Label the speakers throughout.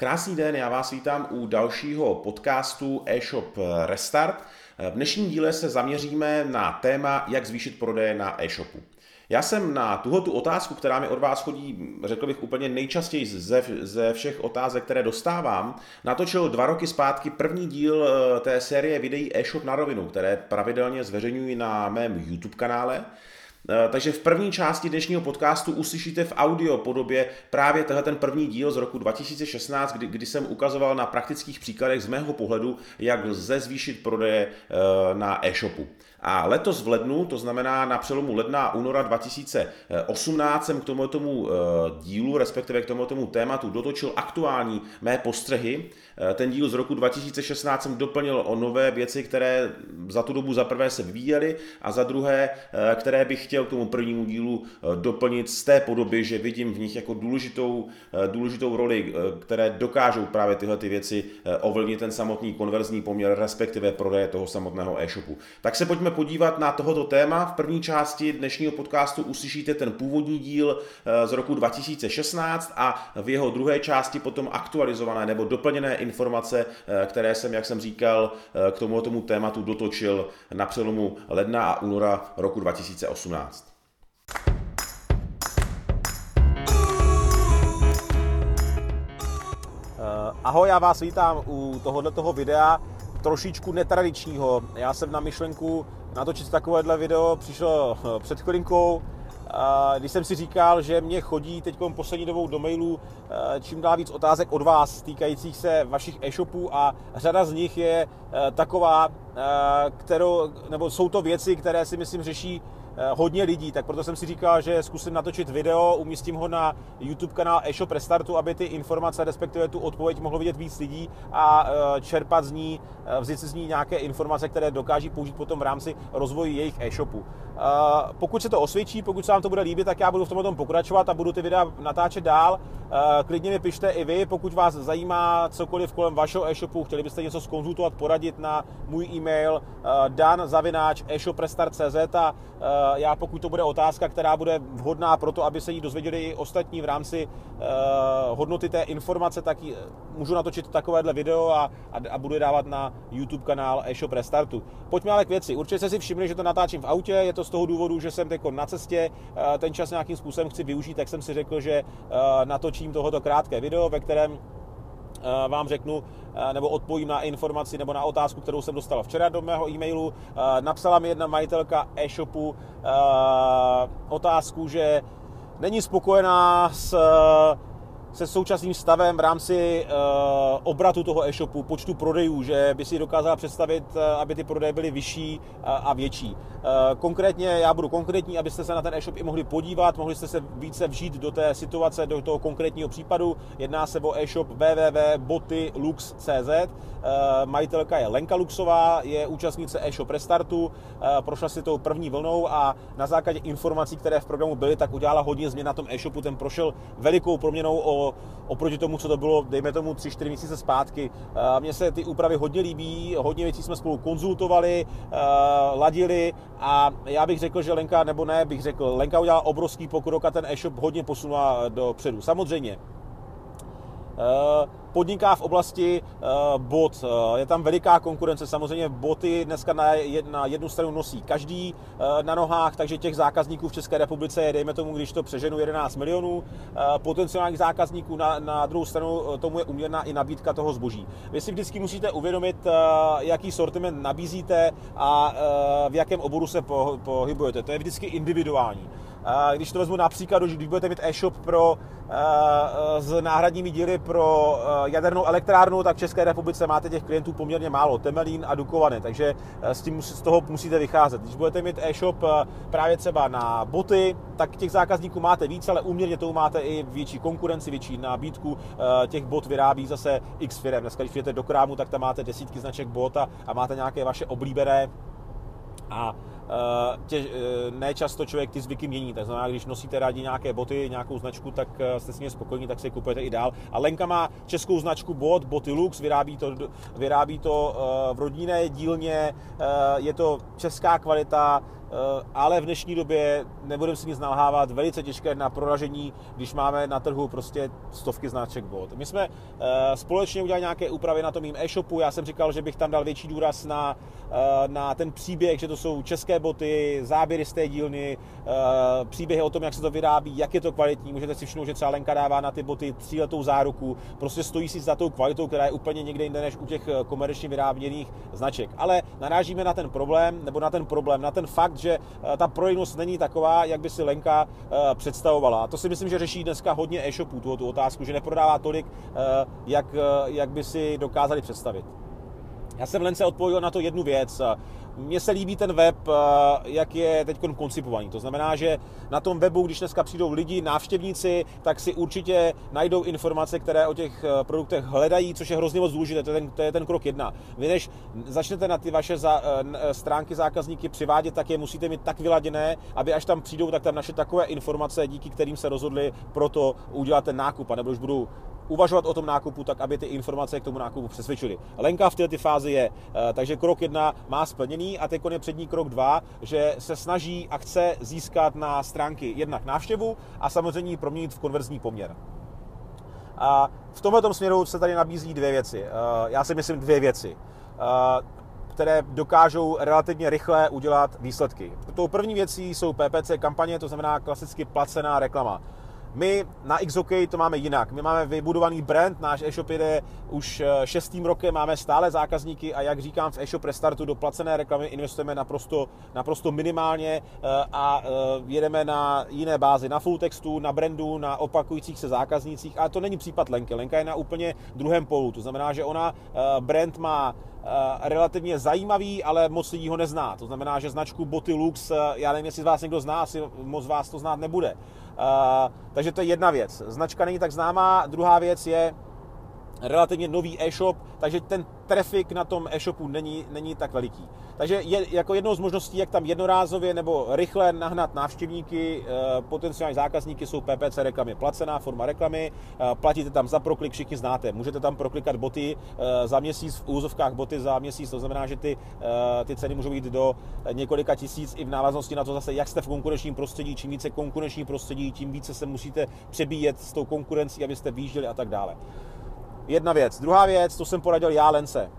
Speaker 1: Krásný den, já vás vítám u dalšího podcastu e-shop Restart. V dnešním díle se zaměříme na téma, jak zvýšit prodeje na e-shopu. Já jsem na tuhle tu otázku, která mi od vás chodí, řekl bych úplně nejčastěji ze, ze všech otázek, které dostávám, natočil dva roky zpátky první díl eh, té série videí e-shop na rovinu, které pravidelně zveřejňuji na mém YouTube kanále. Eh, takže v první části dnešního podcastu uslyšíte v audio podobě právě tenhle ten první díl z roku 2016, kdy, kdy jsem ukazoval na praktických příkladech z mého pohledu, jak lze zvýšit prodeje eh, na e-shopu. A letos v lednu, to znamená na přelomu ledna a února 2018, jsem k tomu tomu eh, dílu, respektive k tomu tomu tématu dotočil aktuální mé postřehy. Eh, ten díl z roku 2016 jsem doplnil o nové věci, které za tu dobu za prvé se vyvíjely a za druhé, eh, které bych chtěl k tomu prvnímu dílu doplnit z té podoby, že vidím v nich jako důležitou, důležitou roli, které dokážou právě tyhle ty věci ovlivnit ten samotný konverzní poměr, respektive prodeje toho samotného e-shopu. Tak se pojďme podívat na tohoto téma. V první části dnešního podcastu uslyšíte ten původní díl eh, z roku 2016 a v jeho druhé části potom aktualizované nebo doplněné informace, eh, které jsem, jak jsem říkal, eh, k tomu tomu tématu dotočil na přelomu ledna a února roku 2018.
Speaker 2: Ahoj, já vás vítám u tohoto videa trošičku netradičního. Já jsem na myšlenku natočit takovéhle video přišel eh, před chvilinkou, když jsem si říkal, že mě chodí teď poslední dobou do mailů eh, čím dál víc otázek od vás týkajících se vašich e-shopů a řada z nich je eh, taková, kterou, nebo jsou to věci, které si myslím řeší hodně lidí, tak proto jsem si říkal, že zkusím natočit video, umístím ho na YouTube kanál eShop Restartu, aby ty informace, respektive tu odpověď mohlo vidět víc lidí a eh, čerpat z ní, eh, vzít si z ní nějaké informace, které dokáží použít potom v rámci rozvoji jejich e-shopu. Pokud se to osvědčí, pokud se vám to bude líbit, tak já budu v tom tom pokračovat a budu ty videa natáčet dál. Klidně mi pište i vy, pokud vás zajímá cokoliv kolem vašeho e-shopu, chtěli byste něco skonzultovat, poradit na můj e-mail dan zavináč e-shoprestart.cz a já pokud to bude otázka, která bude vhodná pro to, aby se jí dozvěděli i ostatní v rámci uh, hodnoty té informace, tak jí, můžu natočit takovéhle video a, a, a budu je dávat na YouTube kanál eShop Restartu. Pojďme ale k věci. Určitě jste si všimli, že to natáčím v autě, je to z toho důvodu, že jsem teď na cestě, uh, ten čas nějakým způsobem chci využít, tak jsem si řekl, že natočím tohoto krátké video, ve kterém Eh, vám řeknu eh, nebo odpovím na informaci nebo na otázku, kterou jsem dostal včera do mého e-mailu. Eh, napsala mi jedna majitelka e-shopu otázku, že není spokojená s se současným stavem v rámci uh, obratu toho e-shopu, počtu prodejů, že by si dokázala představit, uh, aby ty prodeje byly vyšší uh, a větší. Konkrétně, já budu konkrétní, abyste se na ten e-shop i mohli podívat, mohli jste se více vžít do té situace, do toho konkrétního případu. Jedná se o e-shop www.botylux.cz. Majitelka je Lenka Luxová, je účastnice e-shop Restartu, prošla si tou první vlnou a na základě informací, které v programu byly, tak udělala hodně změn na tom e-shopu. Ten prošel velikou proměnou o oproti tomu, co to bylo, dejme tomu 3-4 měsíce zpátky. Mně se ty úpravy hodně líbí, hodně věcí jsme spolu konzultovali, ladili a já bych řekl, že Lenka, nebo ne, bych řekl, Lenka udělala obrovský pokrok a ten e-shop hodně posunula do předu. Samozřejmě, podniká v oblasti uh, bot. Uh, je tam veliká konkurence, samozřejmě boty dneska na, jed, na jednu stranu nosí každý na nohách, takže těch zákazníků v České republice je, dejme tomu, když to přeženu 11 milionů, potenciálních zákazníků na, na druhou stranu tomu je uměrná i nabídka toho zboží. Vy si vždycky musíte uvědomit, jaký sortiment nabízíte a v jakém oboru se po, pohybujete. To je vždycky individuální. Když to vezmu například, když budete mít e-shop pro, s náhradními díly pro jadernou elektrárnu, tak v České republice máte těch klientů poměrně málo, Temelín a Dukovany, takže s tím z toho musíte vycházet. Když budete mít e-shop právě třeba na boty, tak těch zákazníků máte víc, ale úměrně tomu máte i větší konkurenci, větší nabídku. Těch bot vyrábí zase x firm. Dneska, když jdete do krámu, tak tam máte desítky značek bot a, a máte nějaké vaše oblíbené a Eh, tě, eh, ne často člověk ty zvyky mění. To znamená, když nosíte rádi nějaké boty, nějakou značku, tak eh, jste s ní spokojení, tak si je kupujete i dál. A Lenka má českou značku bot, boty Lux, vyrábí to, vyrábí to v rodinné dílně, je to česká kvalita, ale v dnešní době, nebudeme si nic nalhávat, velice těžké na proražení, když máme na trhu prostě stovky značek bot. My jsme společně udělali nějaké úpravy na tom mým e-shopu, já jsem říkal, že bych tam dal větší důraz na, na ten příběh, že to jsou české boty, záběry z té dílny, příběhy o tom, jak se to vyrábí, jak je to kvalitní, můžete si všimnout, že třeba Lenka dává na ty boty tříletou záruku, prostě stojí si za tou kvalitou, která je úplně někde jinde než u těch komerčně vyráběných značek. Ale narážíme na ten problém, nebo na ten problém, na ten fakt, že eh, ta prodejnost není taková, jak by si Lenka eh, představovala. A to si myslím, že řeší dneska hodně e-shopů, tu, otázku, že neprodává tolik, eh, jak, jak by si dokázali představit. Já jsem Lence odpověděl na to jednu věc. Mně se líbí ten web, eh, jak je teď koncipovaný. To znamená, že na tom webu, když dneska přijdou lidi, návštěvníci, tak si určitě najdou informace, které o těch eh, produktech hledají, což je hrozně moc důležité. To je ten, to je ten krok jedna. Vy než začnete na ty vaše za, eh, stránky zákazníky přivádět, tak je musíte mít tak vyladěné, aby až tam přijdou, tak tam naše takové informace, díky kterým se rozhodli pro to udělat ten nákup, nebo už budou uvažovat o tom nákupu, tak aby ty informace k tomu nákupu přesvědčily. Lenka v této fázi je, eh, takže krok jedna má splněný a teď je přední krok dva, že se snaží a chce získat na stránky jednak návštěvu a samozřejmě proměnit v konverzní poměr. A v tomto směru se tady nabízí dvě věci. Eh, já si myslím dvě věci eh, které dokážou relativně rychle udělat výsledky. Tou první věcí jsou PPC kampaně, to znamená klasicky placená reklama. My na XOK to máme jinak. My máme vybudovaný brand, náš e-shop jede už eh, šestým rokem, máme stále zákazníky a jak říkám, v e-shop restartu do placené reklamy investujeme naprosto, naprosto minimálně eh, a eh, jedeme na jiné bázi, na full textu, na brandu, na opakujících se zákaznících, ale to není případ Lenky. Lenka je na úplně druhém polu, to znamená, že ona brand má relativně zajímavý, ale moc lidí ho nezná. To znamená, že značku Boty Lux, já nevím, jestli z vás někdo zná, asi moc vás to znát nebude. Takže to je jedna věc. Značka není tak známá. Druhá věc je relativně nový e-shop, takže ten trafik na tom e-shopu není, není tak veliký. Takže je, jako jednou z možností, jak tam jednorázově nebo rychle nahnat návštěvníky, eh, potenciální zákazníky, jsou PPC reklamy, placená forma reklamy, eh, platíte tam za proklik, všichni znáte, můžete tam proklikat boty eh, za měsíc, v úzovkách boty za měsíc, to znamená, že ty, ty ceny můžou jít do několika tisíc i v návaznosti na to zase, jak jste v konkurenčním prostředí, čím více konkurenční prostředí, tím více se musíte přebíjet s tou konkurencí, abyste výjížděli a tak dále. Jedna věc. Druhá věc, to jsem poradil já Lence.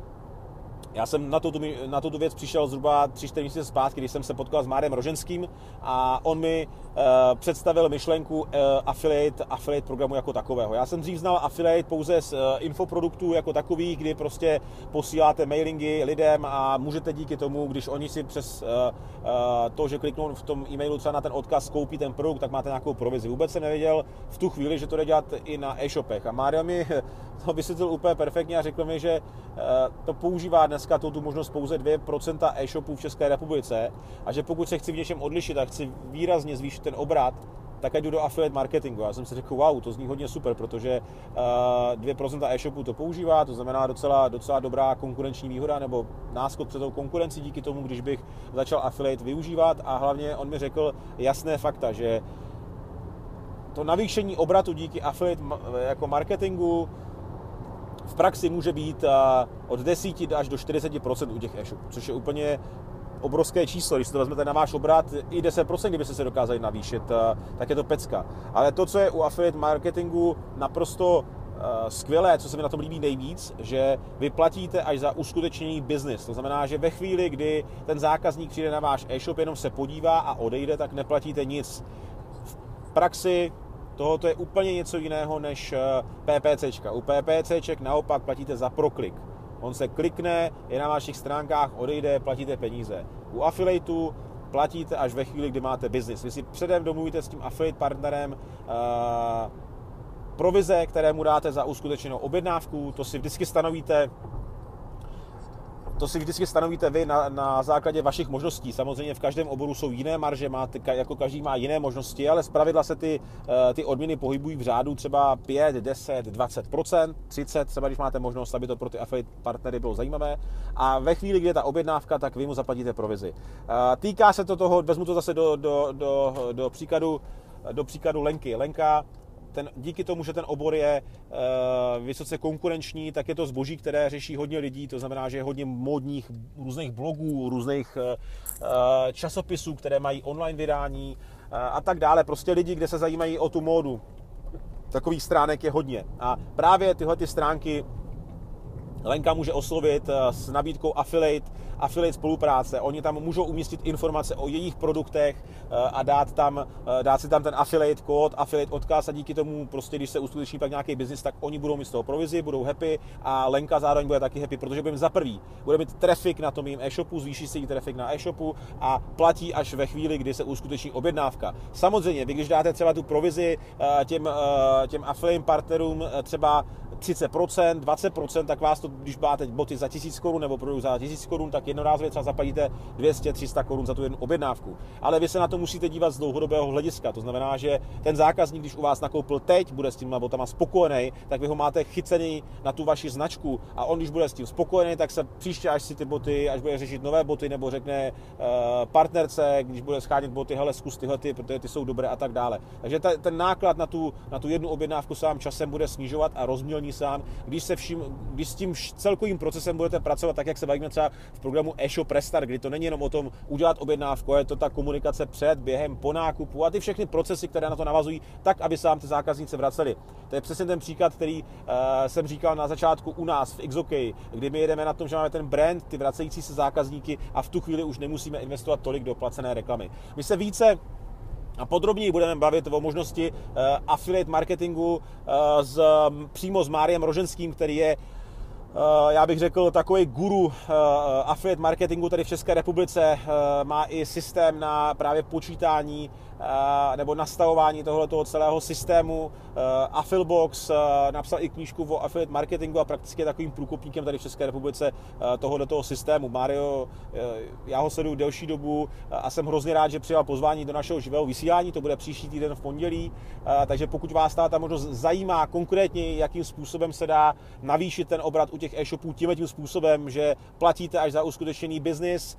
Speaker 2: Já jsem na tuto, na tuto věc přišel zhruba 3-4 měsíce zpátky, když jsem se potkal s Márem Roženským a on mi uh, představil myšlenku uh, affiliate, affiliate programu jako takového. Já jsem dřív znal affiliate pouze z uh, infoproduktů jako takových, kdy prostě posíláte mailingy lidem a můžete díky tomu, když oni si přes uh, uh, to, že kliknou v tom e-mailu třeba na ten odkaz, koupí ten produkt, tak máte nějakou provizi. Vůbec jsem nevěděl v tu chvíli, že to jde dělat i na e-shopech. A Mário mi to vysvětlil úplně perfektně a řekl mi, že uh, to používá dnes dneska tu, možnost pouze 2% e-shopů v České republice a že pokud se chci v něčem odlišit a chci výrazně zvýšit ten obrat, tak ať jdu do affiliate marketingu. Já jsem si řekl, wow, to zní hodně super, protože uh, 2% e-shopů to používá, to znamená docela, docela dobrá konkurenční výhoda nebo náskok před tou konkurencí díky tomu, když bych začal affiliate využívat a hlavně on mi řekl jasné fakta, že to navýšení obratu díky affiliate jako marketingu v praxi může být od 10 až do 40% u těch e-shopů, což je úplně obrovské číslo. Když si to vezmete na váš obrat, i 10%, kdybyste se dokázali navýšit, tak je to pecka. Ale to, co je u affiliate marketingu naprosto skvělé, co se mi na tom líbí nejvíc, že vy platíte až za uskutečnění biznis. To znamená, že ve chvíli, kdy ten zákazník přijde na váš e-shop, jenom se podívá a odejde, tak neplatíte nic. V praxi Tohoto je úplně něco jiného než eh, PPCčka. U PPCček naopak platíte za proklik. On se klikne, je na vašich stránkách, odejde, platíte peníze. U affiliateu platíte až ve chvíli, kdy máte biznis. Vy si předem domluvíte s tím affiliate partnerem uh, provize, které mu dáte za uskutečenou objednávku, to si vždycky stanovíte to si vždycky stanovíte vy na, na základě vašich možností. Samozřejmě v každém oboru jsou jiné marže, máte, jako každý má jiné možnosti, ale zpravidla se ty, eh, ty odměny pohybují v řádu třeba 5, 10, 20% 30 třeba když máte možnost, aby to pro ty affiliate partnery bylo zajímavé. A ve chvíli, kdy je ta objednávka, tak vy mu zaplatíte provizi. Eh, týká se to toho, vezmu to zase do, do, do, do příkladu do příkladu Lenky. Lenka ten, díky tomu, že ten obor je uh, vysoce konkurenční, tak je to zboží, které řeší hodně lidí, to znamená, že je hodně modních různých blogů, různých uh, časopisů, které mají online vydání uh, a tak dále. Prostě lidi, kde se zajímají o tu módu. Takových stránek je hodně. A právě tyhle ty stránky Lenka může oslovit s nabídkou affiliate, affiliate spolupráce. Oni tam můžou umístit informace o jejich produktech eh, a dát, tam, eh, dát si tam ten affiliate kód, affiliate odkaz a díky tomu prostě, když se uskuteční pak nějaký biznis, tak oni budou mít z toho provizi, budou happy a Lenka zároveň bude taky happy, protože budeme za prvý, bude mít trafik na tom jejím e-shopu, zvýší se jí trafik na e-shopu a platí až ve chvíli, kdy se uskuteční objednávka. Samozřejmě, vy když dáte třeba tu provizi těm, těm affiliate partnerům třeba 30%, 20%, tak vás to, když máte boty za 1000 korun nebo produkt za 1000 korun, tak jednorázově třeba zaplatíte 200-300 korun za tu jednu objednávku. Ale vy se na to musíte dívat z dlouhodobého hlediska. To znamená, že ten zákazník, když u vás nakoupil teď, bude s těma botama spokojený, tak vy ho máte chycený na tu vaši značku a on, když bude s tím spokojený, tak se příště, až si ty boty, až bude řešit nové boty, nebo řekne uh, partnerce, když bude schánět boty, hele, zkus tyhle, ty, protože ty jsou dobré a tak dále. Takže ta, ten náklad na tu, na tu jednu objednávku se vám časem bude snižovat a rozmělní sám, když, se vším, když s tím celkovým procesem budete pracovat tak, jak se bavíme třeba v programu e-shop Restart, kdy to není jenom o tom udělat objednávku, je to ta komunikace před, během, po nákupu a ty všechny procesy, které na to navazují, tak, aby se vám ty zákazníci vraceli. To je přesně ten příklad, který uh, jsem říkal na začátku u nás v XOK, kdy my jedeme na tom, že máme ten brand, ty vracející se zákazníky a v tu chvíli už nemusíme investovat tolik do placené reklamy. My se více a podrobněji budeme bavit o možnosti uh, affiliate marketingu uh, s, přímo s Máriem Roženským, který je já bych řekl, takový guru uh, affiliate marketingu tady v České republice uh, má i systém na právě počítání nebo nastavování tohoto celého systému. Affilbox napsal i knížku o affiliate marketingu a prakticky je takovým průkopníkem tady v České republice tohoto systému. Mario, já ho sleduju delší dobu a jsem hrozně rád, že přijal pozvání do našeho živého vysílání, to bude příští týden v pondělí, takže pokud vás ta možnost zajímá konkrétně, jakým způsobem se dá navýšit ten obrat u těch e-shopů tím tím způsobem, že platíte až za uskutečněný biznis,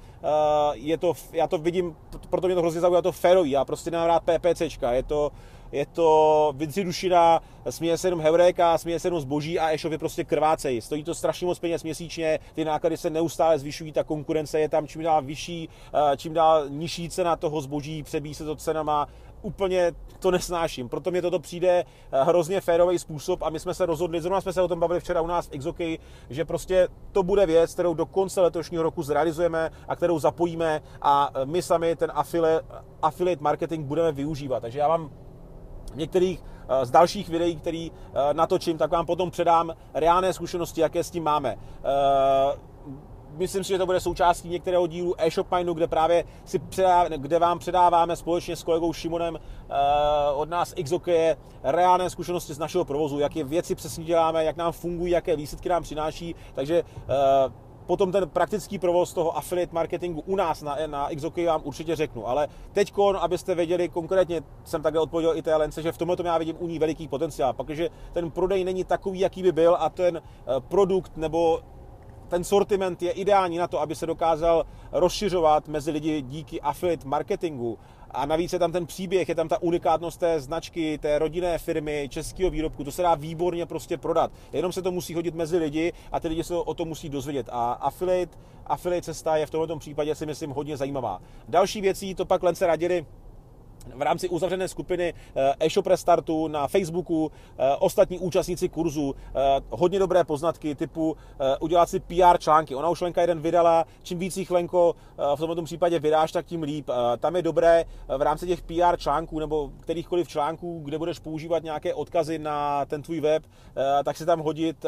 Speaker 2: je to, já to vidím, proto mě to hrozně zaujalo, to férový, já prostě nemám rád PPCčka, je to, je to Vinci Dušina, směje se jenom heuréka, směje se jenom zboží a e-shopy prostě krvácej. Stojí to strašně moc peněz měsíčně, ty náklady se neustále zvyšují, ta konkurence je tam čím dál vyšší, eh, čím dál nižší cena toho zboží, přebíjí se to cenama úplně to nesnáším. Proto mě toto přijde eh, hrozně férový způsob a my jsme se rozhodli, zrovna jsme se o tom bavili včera u nás v Exokej, že prostě to bude věc, kterou do konce letošního roku zrealizujeme a kterou zapojíme a eh, my sami ten affiliate, affiliate marketing budeme využívat. Takže já vám některých eh, z dalších videí, který natočím, tak vám potom předám reálné zkušenosti, jaké s tím máme myslím si, že to bude součástí některého dílu e-shop Mindu, kde právě si předá, kde vám předáváme společně s kolegou Šimonem uh, od nás XOKE reálné zkušenosti z našeho provozu, jaké věci přesně děláme, jak nám fungují, jaké výsledky nám přináší, takže uh, potom ten praktický provoz toho affiliate marketingu u nás na, na XOKE vám určitě řeknu, ale teď, abyste věděli konkrétně, jsem takhle odpověděl i té Lence, že v tomhle já vidím u ní veliký potenciál, protože ten prodej není takový, jaký by byl a ten eh, produkt nebo ten sortiment je ideální na to, aby se dokázal rozšiřovat mezi lidi díky affiliate marketingu. A navíc je tam ten příběh, je tam ta unikátnost té značky, té rodinné firmy, českého výrobku. To se dá výborně prostě prodat. Jenom se to musí hodit mezi lidi a ty lidi se o tom musí dozvědět. A affiliate, affiliate cesta je v tomto případě si myslím hodně zajímavá. Další věcí, to pak Lence radili, v rámci uzavřené skupiny eh, e-shop restartu na Facebooku, eh, ostatní účastníci kurzu, eh, hodně dobré poznatky typu udělat si PR články. Ona už Lenka jeden vydala, čím víc jich Lenko v tomto případě vydáš, tak tím líp. Tam je dobré v rámci těch PR článků nebo kterýchkoliv článků, kde budeš používat nějaké odkazy na ten tvůj web, tak si tam hodit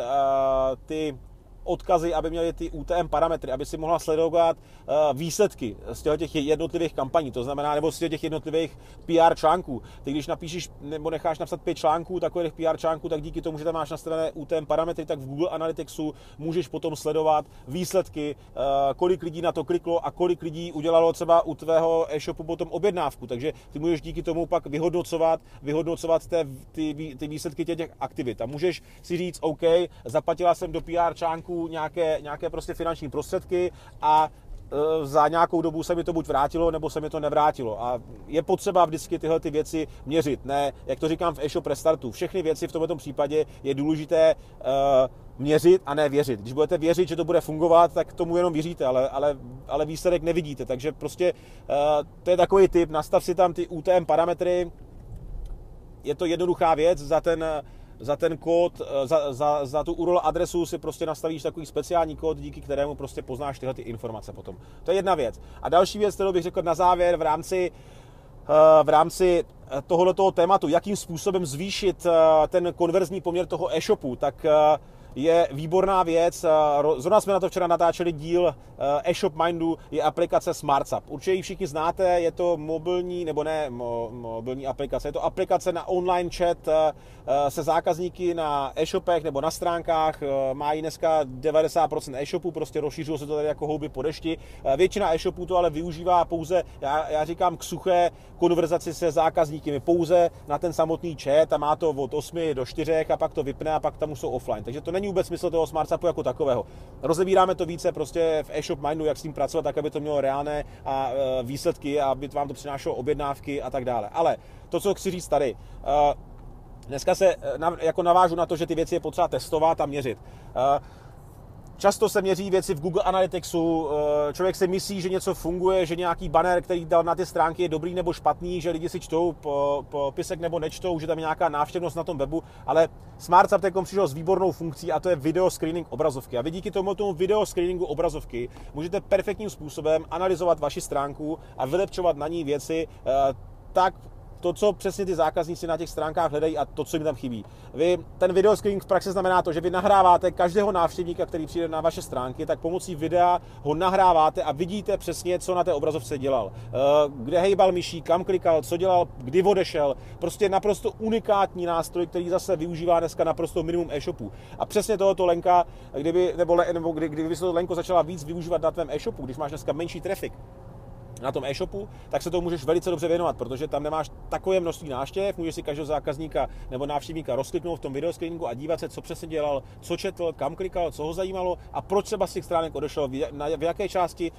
Speaker 2: ty odkazy, aby měli ty UTM parametry, aby si mohla sledovat eh, výsledky z těch jednotlivých kampaní, to znamená, nebo z těch jednotlivých PR článků. Ty když napíšeš nebo necháš napsat pět článků, takových PR článků, tak díky tomu, že tam máš nastavené UTM parametry, tak v Google Analyticsu můžeš potom sledovat výsledky, eh, kolik lidí na to kliklo a kolik lidí udělalo třeba u tvého e-shopu potom objednávku. Takže ty můžeš díky tomu pak vyhodnocovat, vyhodnocovat té, ty, ty výsledky těch aktivit. A můžeš si říct, OK, zaplatila jsem do PR článku nějaké, nějaké prostě finanční prostředky a za nějakou dobu se mi to buď vrátilo, nebo se mi to nevrátilo. A je potřeba vždycky tyhle ty věci měřit. Ne, jak to říkám v e-shop restartu, všechny věci v tomto případě je důležité uh, měřit a ne věřit. Když budete věřit, že to bude fungovat, tak tomu jenom věříte, ale, ale, ale výsledek nevidíte. Takže prostě uh, to je takový tip, nastav si tam ty UTM parametry, je to jednoduchá věc, za ten, za ten kód, eh, za, za, za tu URL adresu si prostě nastavíš takový speciální kód, díky kterému prostě poznáš tyhle ty informace potom. To je jedna věc. A další věc, kterou bych řekl na závěr v rámci eh, v rámci tohoto tématu, jakým způsobem zvýšit ten konverzní poměr toho e-shopu, tak je výborná věc. Zrovna jsme na to včera natáčeli díl eh, e-shop Mindu, je aplikace SmartSap. Určitě ji všichni znáte, je to mobilní, nebo ne mobilní aplikace, je to aplikace na online chat eh, eh, se zákazníky na e-shopech nebo na stránkách. Má dneska 90% e-shopů, prostě rozšířilo se to tady jako houby po dešti. Většina e-shopů to ale využívá pouze, já, já říkám, k suché konverzaci se zákazníky, pouze na ten samotný chat a má to od 8 do 4 a pak to vypne a pak tam už jsou offline. Takže to není není vůbec smysl toho SmartSapu jako takového. Rozebíráme to více prostě v e-shop Mindu, jak s tím pracovat, tak aby to mělo reálné a e, výsledky, aby vám to přinášelo objednávky a tak dále. Ale to, co chci říct tady, e, dneska se e, jako navážu na to, že ty věci je potřeba testovat a měřit. Často se měří věci v Google Analyticsu, eh, člověk si myslí, že něco funguje, že nějaký banner, který dal na ty stránky, je dobrý nebo špatný, že lidi si čtou po, po nebo nečtou, že tam je nějaká návštěvnost na tom webu, ale SmartSub přišel s výbornou funkcí a to je video screening obrazovky. A vy díky tomu, tomu video screeningu obrazovky můžete perfektním způsobem analyzovat vaši stránku a vylepčovat na ní věci eh, tak, to, co přesně ty zákazníci na těch stránkách hledají a to, co jim tam chybí. Vy, ten video screening v praxi znamená to, že vy nahráváte každého návštěvníka, který přijde na vaše stránky, tak pomocí videa ho nahráváte a vidíte přesně, co na té obrazovce dělal. Eh, kde hejbal myší, kam klikal, co dělal, kdy odešel. Prostě naprosto unikátní nástroj, který zase využívá dneska naprosto minimum e-shopů. A přesně tohoto Lenka, kdyby, nebo, nebo kdy, kdyby se to Lenko začala víc využívat na tvém e-shopu, když máš dneska menší trafik, na tom e-shopu, tak se to můžeš velice dobře věnovat, protože tam nemáš takové množství náštěv, můžeš si každého zákazníka nebo návštěvníka rozkliknout v tom videoscreeningu a dívat se, co přesně dělal, co četl, kam klikal, co ho zajímalo a proč třeba z těch stránek odešel, v jaké části uh,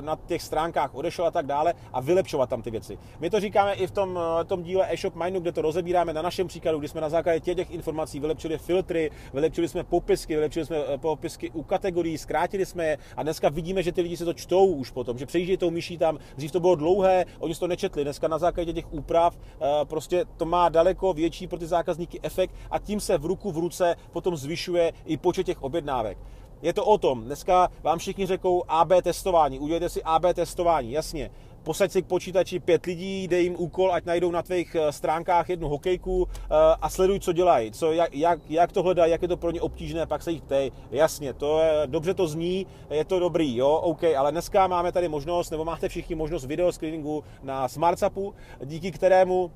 Speaker 2: na těch stránkách odešel a tak dále a vylepšovat tam ty věci. My to říkáme i v tom, uh, tom díle e-shop Mindu, kde to rozebíráme na našem příkladu, kdy jsme na základě těch, těch informací vylepšili filtry, vylepšili jsme popisky, vylepšili jsme uh, popisky u kategorií, zkrátili jsme je a dneska vidíme, že ty lidi se to čtou už potom, že přejíždějí tou myší tam. Dřív to bylo dlouhé, oni to nečetli. Dneska na základě těch úprav eh, prostě to má daleko větší pro ty zákazníky efekt a tím se v ruku v ruce potom zvyšuje i počet těch objednávek. Je to o tom, dneska vám všichni řekou AB testování, udělejte si AB testování, jasně posaď si k počítači pět lidí, dej jim úkol, ať najdou na tvých eh, stránkách jednu hokejku eh, a sleduj, co dělají, co, jak, jak, jak to hledají, jak je to pro ně obtížné, pak se jich ptej. Jasně, to je, dobře to zní, je to dobrý, jo, OK, ale dneska máme tady možnost, nebo máte všichni možnost video screeningu na SmartSapu, díky kterému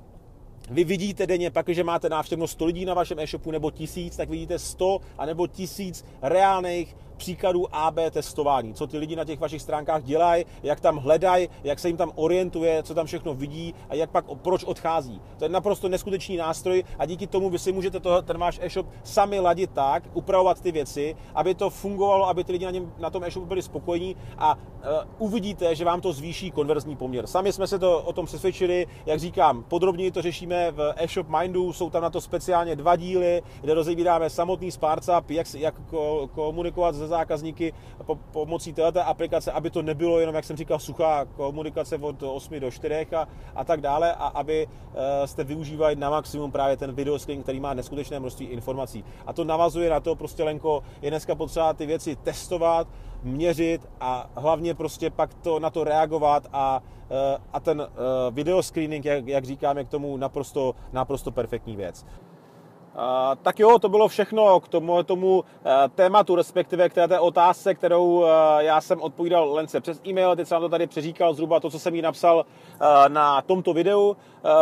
Speaker 2: vy vidíte denně, pak, že máte návštěvnost 100 lidí na vašem e-shopu nebo 1000, tak vidíte 100 a nebo 1000 reálných příkladů AB testování, co ty lidi na těch vašich stránkách dělají, jak tam hledají, jak se jim tam orientuje, co tam všechno vidí a jak pak proč odchází. To je naprosto neskutečný nástroj a díky tomu vy si můžete to, ten váš e-shop sami ladit tak, upravovat ty věci, aby to fungovalo, aby ty lidi na, něm, na tom e-shopu byli spokojení a uh, uvidíte, že vám to zvýší konverzní poměr. Sami jsme se to o tom přesvědčili, jak říkám, podrobněji to řešíme v e-shop Mindu, jsou tam na to speciálně dva díly, kde rozebíráme samotný SpartSap, jak, jak komunikovat se zákazníky po, pomocí této aplikace, aby to nebylo jenom, jak jsem říkal, suchá komunikace od 8 do 4 a, a tak dále a aby uh, jste využívali na maximum právě ten video screen, který má neskutečné množství informací. A to navazuje na to, prostě Lenko, je dneska potřeba ty věci testovat, měřit a hlavně prostě pak to, na to reagovat a, uh, a ten uh, video screening, jak, jak říkám, je k tomu naprosto, naprosto perfektní věc. Tak jo, to bylo všechno k tomu, tomu eh, tématu, respektive k té otázce, kterou eh, já jsem odpovídal Lence přes e-mail, teď jsem to tady přeříkal zhruba to, co jsem jí napsal eh, na tomto videu.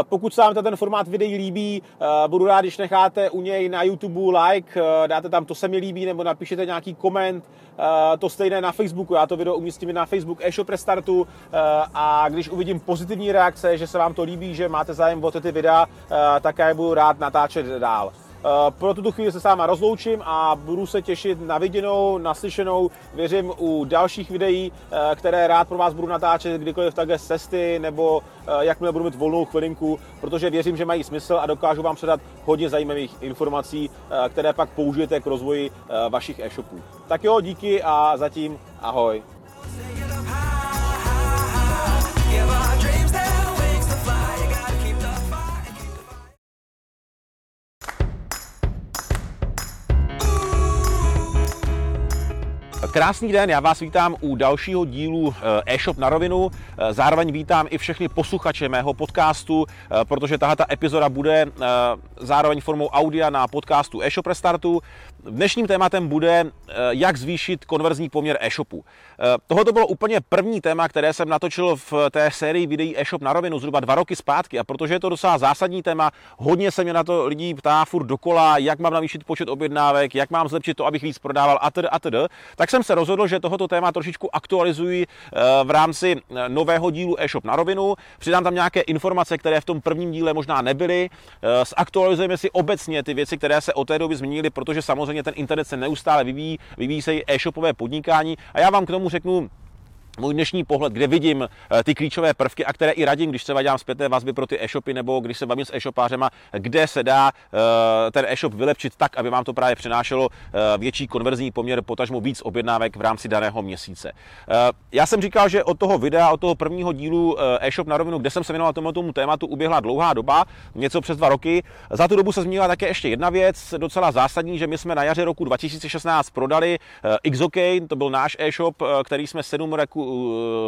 Speaker 2: Pokud se vám ten formát videí líbí, budu rád, když necháte u něj na YouTube like, dáte tam to se mi líbí, nebo napíšete nějaký koment, to stejné na Facebooku, já to video umístím na Facebook e-shop restartu a když uvidím pozitivní reakce, že se vám to líbí, že máte zájem o ty videa, tak já je budu rád natáčet dál. Pro tuto chvíli se s váma rozloučím a budu se těšit na viděnou, naslyšenou, věřím u dalších videí, které rád pro vás budu natáčet kdykoliv takhle z cesty nebo jakmile budu mít volnou chvilinku, protože věřím, že mají smysl a dokážu vám předat hodně zajímavých informací, které pak použijete k rozvoji vašich e-shopů. Tak jo, díky a zatím ahoj. Krásný den, já vás vítám u dalšího dílu eh, e-shop na rovinu. Eh, zároveň vítám i všechny posluchače mého podcastu, eh, protože tahle ta epizoda bude zároveň formou audia na podcastu e-shop restartu. Dnešním tématem bude, jak zvýšit konverzní poměr e-shopu. Tohle to bylo úplně první téma, které jsem natočil v té sérii videí e-shop na rovinu zhruba dva roky zpátky a protože je to docela zásadní téma, hodně se mě na to lidí ptá furt dokola, jak mám navýšit počet objednávek, jak mám zlepšit to, abych víc prodával atd. atd. Tak jsem se rozhodl, že tohoto téma trošičku aktualizuji eh, v rámci eh, nového dílu e-shop na rovinu. Přidám tam nějaké informace, které v tom prvním díle možná nebyly. Eh, zaktualizujeme si obecně ty věci, které se od té doby změnily, protože samozřejmě ten internet se neustále vyvíjí, vyvíjí se i e-shopové podnikání. A já vám k tomu řeknu můj dnešní pohled, kde vidím eh, ty klíčové prvky a které i radím, když se dělám zpětné vazby pro ty e-shopy nebo když se bavím s e-shopářema, kde se dá eh, ten e-shop vylepšit tak, aby vám to právě přinášelo eh, větší konverzní poměr, potažmo víc objednávek v rámci daného měsíce. Já jsem říkal, že od toho videa, od toho prvního dílu e-shop na rovinu, kde jsem se věnoval tomu, tomu tématu, uběhla dlouhá doba, něco přes dva roky. Za tu dobu se změnila také ještě jedna věc, docela zásadní, že my jsme na jaře roku 2016 prodali Xokane, to byl náš e-shop, který jsme 7 roku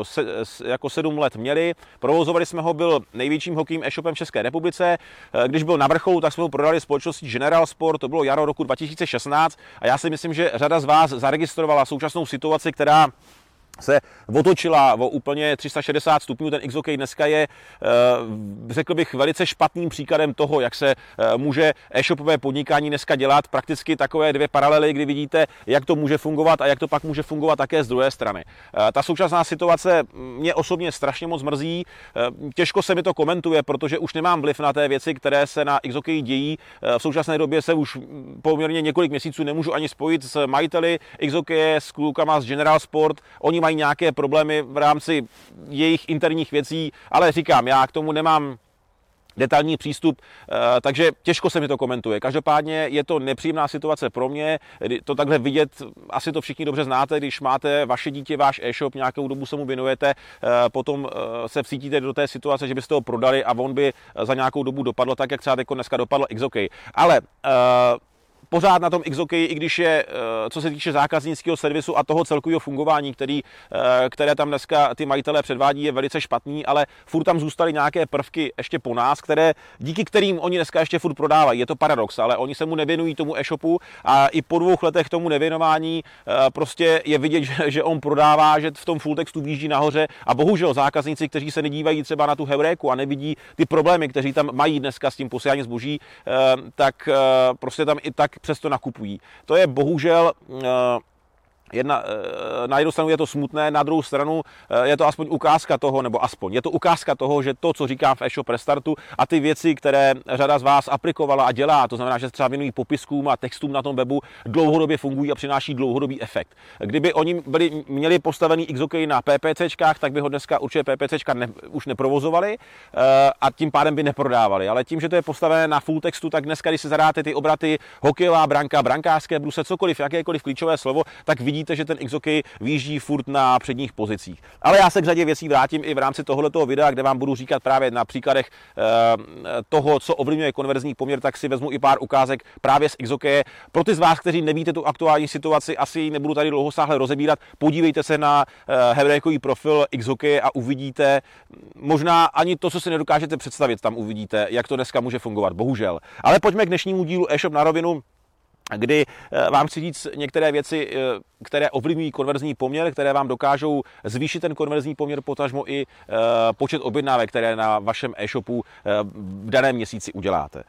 Speaker 2: se, jako sedm let měli. Provozovali jsme ho, byl největším hokejím e-shopem v České republice. Eh, když byl na vrcholu, tak jsme ho prodali společnosti General Sport, to bylo jaro roku 2016 a já si myslím, že řada z vás zaregistrovala současnou situaci, která se otočila o úplně 360 stupňů. Ten XOK dneska je, eh, řekl bych, velice špatným příkladem toho, jak se eh, může e-shopové podnikání dneska dělat. Prakticky takové dvě paralely, kdy vidíte, jak to může fungovat a jak to pak může fungovat také z druhé strany. Eh, ta současná situace mě osobně strašně moc mrzí. Těžko se mi to komentuje, protože už nemám vliv na té věci, které se na XOK dějí. V současné době se už poměrně několik měsíců nemůžu ani spojit s majiteli XOK, s klukama z General Sport. Oni mají nějaké problémy v rámci jejich interních věcí, ale říkám, já k tomu nemám detailní přístup, eh, takže těžko se mi to komentuje. Každopádně je to nepříjemná situace pro mě, to takhle vidět, asi to všichni dobře znáte, když máte vaše dítě, váš e-shop, nějakou dobu se mu věnujete, eh, potom eh, se vcítíte do té situace, že byste ho prodali a on by za nějakou dobu dopadl tak, jak třeba dneska dopadl XOK. Ale pořád na tom XOK, i když je, eh, co se týče zákaznického servisu a toho celkového fungování, který, eh, které tam dneska ty majitelé předvádí, je velice špatný, ale furt tam zůstaly nějaké prvky ještě po nás, které, díky kterým oni dneska ještě furt prodávají. Je to paradox, ale oni se mu nevěnují tomu e-shopu a i po dvou letech tomu nevěnování eh, prostě je vidět, že, že on prodává, že v tom full textu výjíždí nahoře a bohužel zákazníci, kteří se nedívají třeba na tu heuréku a nevidí ty problémy, kteří tam mají dneska s tím posíláním zboží, tak prostě tam i tak přesto nakupují. To je bohužel eh, Jedna, eh, na jednu stranu je to smutné, na druhou stranu eh, je to aspoň ukázka toho, nebo aspoň je to ukázka toho, že to, co říkám v e-shop restartu a ty věci, které řada z vás aplikovala a dělá, to znamená, že třeba věnují popiskům a textům na tom webu, dlouhodobě fungují a přináší dlouhodobý efekt. Kdyby oni byli, měli postavený XOK na PPCčkách, tak by ho dneska určitě PPCčka ne, už neprovozovali eh, a tím pádem by neprodávali. Ale tím, že to je postavené na full textu, tak dneska, když se zadáte ty obraty hokejová branka, brankářské bruse, cokoliv, jakékoliv klíčové slovo, tak vidíte, vidíte, že ten Xokey výjíždí furt na předních pozicích. Ale já se k řadě věcí vrátím i v rámci tohoto videa, kde vám budu říkat právě na příkladech eh, toho, co ovlivňuje konverzní poměr, tak si vezmu i pár ukázek právě z Xokeye. Pro ty z vás, kteří nevíte tu aktuální situaci, asi ji nebudu tady dlouhosáhle rozebírat, podívejte se na eh, hebrejkový profil Xokeye a uvidíte, možná ani to, co si nedokážete představit, tam uvidíte, jak to dneska může fungovat, bohužel. Ale pojďme k dnešnímu dílu e-shop na rovinu kdy eh, vám chci říct některé věci, eh, které ovlivňují konverzní poměr, které vám dokážou zvýšit ten konverzní poměr, potažmo i eh, počet objednávek, které na vašem e-shopu v daném měsíci uděláte.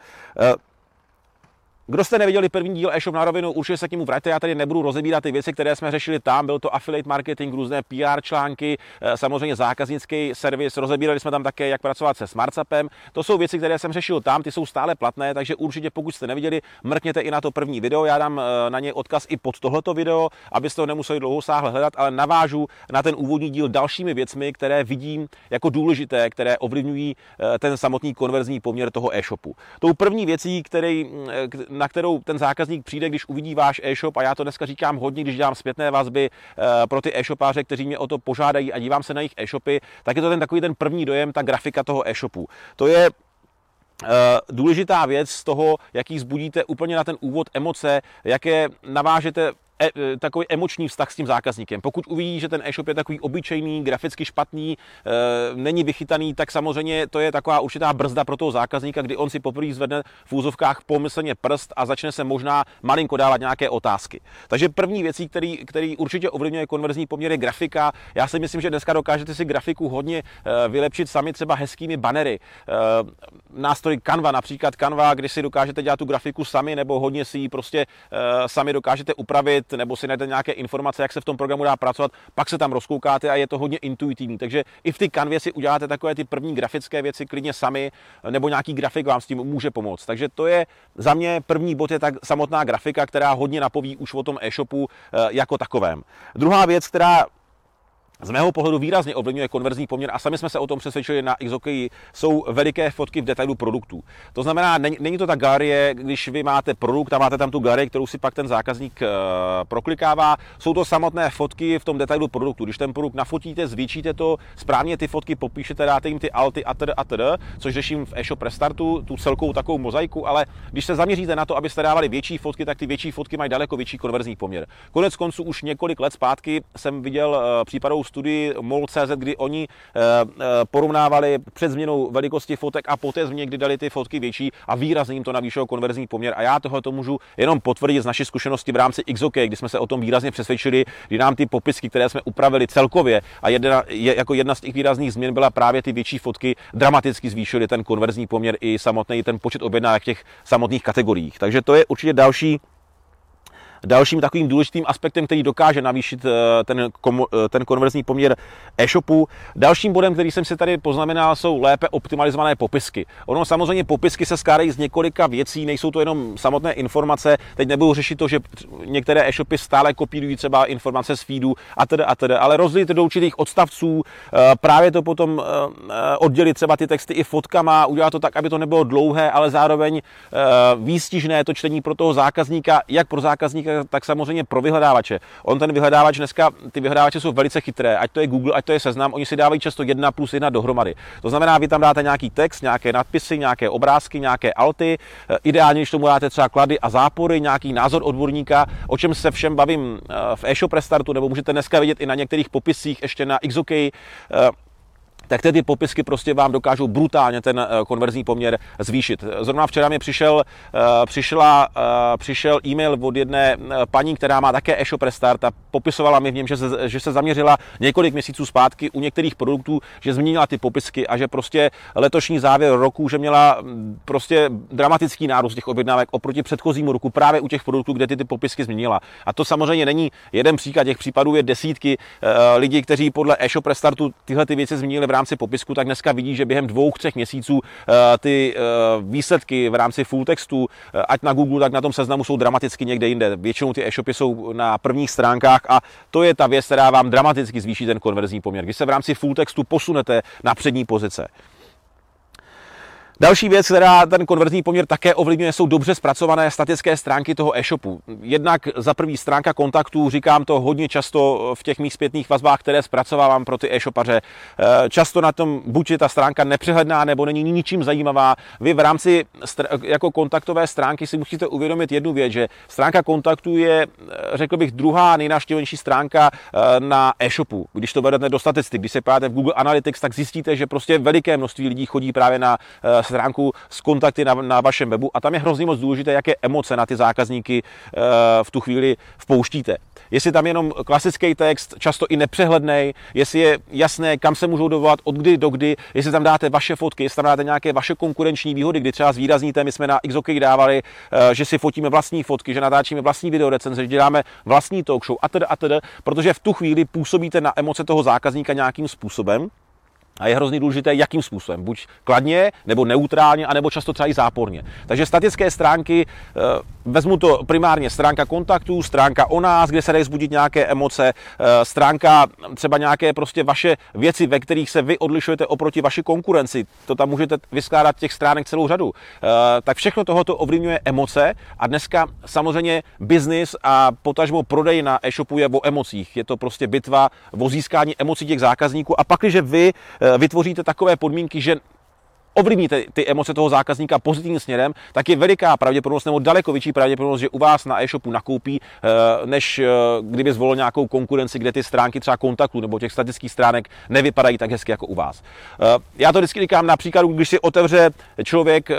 Speaker 2: Kdo jste neviděli první díl e-shop na rovinu, určitě se k němu vraťte. Já tady nebudu rozebírat ty věci, které jsme řešili tam. Byl to affiliate marketing, různé PR články, eh, samozřejmě zákaznický servis. Rozebírali jsme tam také, jak pracovat se SmartSapem. To jsou věci, které jsem řešil tam, ty jsou stále platné, takže určitě pokud jste neviděli, mrkněte i na to první video. Já dám eh, na ně odkaz i pod tohleto video, abyste to nemuseli dlouho sáhle hledat, ale navážu na ten úvodní díl dalšími věcmi, které vidím jako důležité, které ovlivňují eh, ten samotný konverzní poměr toho e-shopu. Tou první věcí, který, mm, na kterou ten zákazník přijde, když uvidí váš e-shop, a já to dneska říkám hodně, když dělám zpětné vazby eh, pro ty e-shopáře, kteří mě o to požádají a dívám se na jejich e-shopy, tak je to ten takový ten první dojem, ta grafika toho e-shopu. To je eh, důležitá věc z toho, jaký zbudíte úplně na ten úvod emoce, jaké navážete e, e, takový emoční vztah s tím zákazníkem. Pokud uvidí, že ten e-shop je takový obyčejný, graficky špatný, e, není vychytaný, tak samozřejmě to je taková určitá brzda pro toho zákazníka, kdy on si poprvé zvedne v úzovkách pomyslně prst a začne se možná malinko dávat nějaké otázky. Takže první věcí, který, který určitě ovlivňuje konverzní poměr, je grafika. Já si myslím, že dneska dokážete si grafiku hodně e, vylepšit sami třeba hezkými banery. E, nástroj Canva, například Canva, kdy si dokážete dělat tu grafiku sami, nebo hodně si ji prostě e, sami dokážete upravit zjistit nebo si najdete nějaké informace, jak se v tom programu dá pracovat, pak se tam rozkoukáte a je to hodně intuitivní. Takže i v ty kanvě si uděláte takové ty první grafické věci klidně sami, nebo nějaký grafik vám s tím může pomoct. Takže to je za mě první bod je tak samotná grafika, která hodně napoví už o tom e-shopu eh, jako takovém. Druhá věc, která z mého pohledu výrazně ovlivňuje konverzní poměr a sami jsme se o tom přesvědčili na XOKI, jsou veliké fotky v detailu produktů. To znamená, není, není to ta galerie, když vy máte produkt a máte tam tu galerii, kterou si pak ten zákazník e, proklikává, jsou to samotné fotky v tom detailu produktu. Když ten produkt nafotíte, zvětšíte to, správně ty fotky popíšete, dáte jim ty alty a td. a td., což řeším v e-shop restartu, tu celkou takovou mozaiku, ale když se zaměříte na to, abyste dávali větší fotky, tak ty větší fotky mají daleko větší konverzní poměr. Konec konců už několik let zpátky jsem viděl e, případovou studii MOL.cz, kdy oni eh, eh, porovnávali před změnou velikosti fotek a poté změně, kdy dali ty fotky větší a výrazně jim to navýšilo konverzní poměr. A já tohle to můžu jenom potvrdit z naší zkušenosti v rámci XOK, kdy jsme se o tom výrazně přesvědčili, kdy nám ty popisky, které jsme upravili celkově a jedna, je, jako jedna z těch výrazných změn byla právě ty větší fotky, dramaticky zvýšily ten konverzní poměr i samotný ten počet objednávek v těch samotných kategoriích. Takže to je určitě další Dalším takovým důležitým aspektem, který dokáže navýšit eh, ten, eh, ten konverzní poměr e-shopu. Dalším bodem, který jsem si tady poznamenal, jsou lépe optimalizované popisky. Ono samozřejmě popisky se skládají z několika věcí, nejsou to jenom samotné informace. Teď nebudu řešit to, že některé e-shopy stále kopírují třeba informace z feedu a tedy a tedy, ale rozdělit do určitých odstavců, eh, právě to potom oddělit třeba ty texty i fotkama, udělat to tak, aby to nebylo dlouhé, ale zároveň výstižné to čtení pro toho zákazníka, jak pro zákazníka, tak samozřejmě pro vyhledávače. On ten vyhledávač dneska, ty vyhledávače jsou velice chytré, ať to je Google, ať to je seznam, oni si dávají často jedna plus jedna dohromady. To znamená, vy tam dáte nějaký text, nějaké nadpisy, nějaké obrázky, nějaké alty, eh, ideálně, když tomu dáte třeba klady a zápory, nějaký názor odborníka, o čem se všem bavím eh, v e-shop restartu, nebo můžete dneska vidět i na některých popisích ještě na XOK, eh, tak ty popisky prostě vám dokážou brutálně ten eh, konverzní poměr zvýšit. Zrovna včera mi přišel, eh, přišla, eh, přišel e-mail od jedné paní, která má také e-shop restart a popisovala mi v něm, že se, že se zaměřila několik měsíců zpátky u některých produktů, že změnila ty popisky a že prostě letošní závěr roku, že měla mm, prostě dramatický nárůst těch objednávek oproti předchozímu roku právě u těch produktů, kde ty, ty popisky změnila. A to samozřejmě není jeden příklad, těch případů je desítky lidí, kteří podle e-shop restartu tyhle ty věci změnili v rámci popisku, tak dneska vidí, že během dvou, třech měsíců eh, ty eh, výsledky v rámci full textu, eh, ať na Google, tak na tom seznamu jsou dramaticky někde jinde. Většinou ty e-shopy jsou na prvních stránkách a to je ta věc, která vám dramaticky zvýší ten konverzní poměr. Když se v rámci full textu posunete na přední pozice. Další věc, která ten konverzní poměr také ovlivňuje, jsou dobře zpracované statické stránky toho e-shopu. Jednak za první stránka kontaktů, říkám to hodně často v těch mých zpětných vazbách, které zpracovávám pro ty e-shopaře. Eh, často na tom buď je ta stránka nepřehledná, nebo není ničím zajímavá. Vy v rámci jako kontaktové stránky si musíte uvědomit jednu věc, že stránka kontaktů je, eh, řekl bych, druhá nejnaštěvenější stránka eh, na e-shopu. Když to vedete do statistik, když se podíváte v Google Analytics, tak zjistíte, že prostě veliké množství lidí chodí právě na stránku s kontakty na, na vašem webu a tam je hrozně moc důležité, jaké emoce na ty zákazníky v tu chvíli vpouštíte. Jestli tam jenom klasický text, často i nepřehledný, jestli je jasné, kam se můžou dovolat, od kdy do kdy, jestli tam dáte vaše fotky, jestli tam dáte nějaké vaše konkurenční výhody, kdy třeba zvýrazníte, my jsme na XOK dávali, že si fotíme vlastní fotky, že natáčíme vlastní video recenze, že děláme vlastní talk show a tedy a tedy, protože v tu chvíli působíte na emoce toho zákazníka nějakým způsobem, a je hrozně důležité, jakým způsobem. Buď kladně, nebo neutrálně, anebo často třeba i záporně. Takže statické stránky, eh, vezmu to primárně stránka kontaktů, stránka o nás, kde se dají zbudit nějaké emoce, eh, stránka třeba nějaké prostě vaše věci, ve kterých se vy odlišujete oproti vaší konkurenci. To tam můžete vyskládat těch stránek celou řadu. Eh, tak všechno tohoto ovlivňuje emoce a dneska samozřejmě biznis a potažmo prodej na e-shopu je o emocích. Je to prostě bitva o získání emocí těch zákazníků a pak, když vy vytvoříte takové podmínky, že ovlivníte ty emoce toho zákazníka pozitivním směrem, tak je veliká pravděpodobnost nebo daleko větší pravděpodobnost, že u vás na e-shopu nakoupí, eh, než eh, kdyby zvolil nějakou konkurenci, kde ty stránky třeba kontaktů nebo těch statických stránek nevypadají tak hezky jako u vás. Já to vždycky říkám například, když si otevře člověk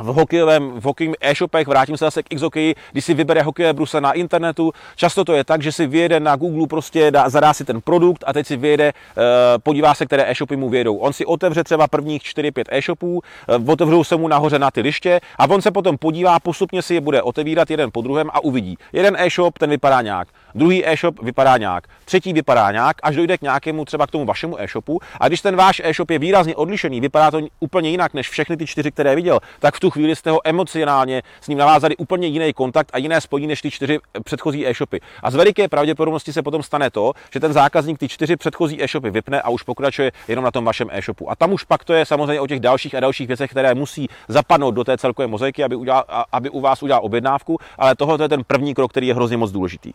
Speaker 2: v hokejovém, v hokejovém e-shopech, vrátím se zase k Xokeji, když si vybere hokejové bruse na internetu, často to je tak, že si vyjede na Google, prostě dá, zadá si ten produkt a teď si vyjede, uh, podívá se, které e-shopy mu vyjedou. On si otevře třeba prvních 4-5 e-shopů, uh, otevřou se mu nahoře na ty liště a on se potom podívá, postupně si je bude otevírat jeden po druhém a uvidí. Jeden e-shop, ten vypadá nějak, druhý e-shop vypadá nějak, třetí vypadá nějak, až dojde k nějakému třeba k tomu vašemu e-shopu. A když ten váš e-shop je výrazně odlišený, vypadá to úplně jinak než všechny ty čtyři, které viděl, tak v tu chvíli jste ho emocionálně s ním navázali úplně jiný kontakt a jiné spojení než ty čtyři předchozí e-shopy. A z veliké pravděpodobnosti se potom stane to, že ten zákazník ty čtyři předchozí e-shopy vypne a už pokračuje jenom na tom vašem e-shopu. A tam už pak to je samozřejmě o těch dalších a dalších věcech, které musí zapadnout do té celkové mozaiky, aby, udělal, aby u vás udělal objednávku, ale tohle je ten první krok, který je hrozně moc důležitý.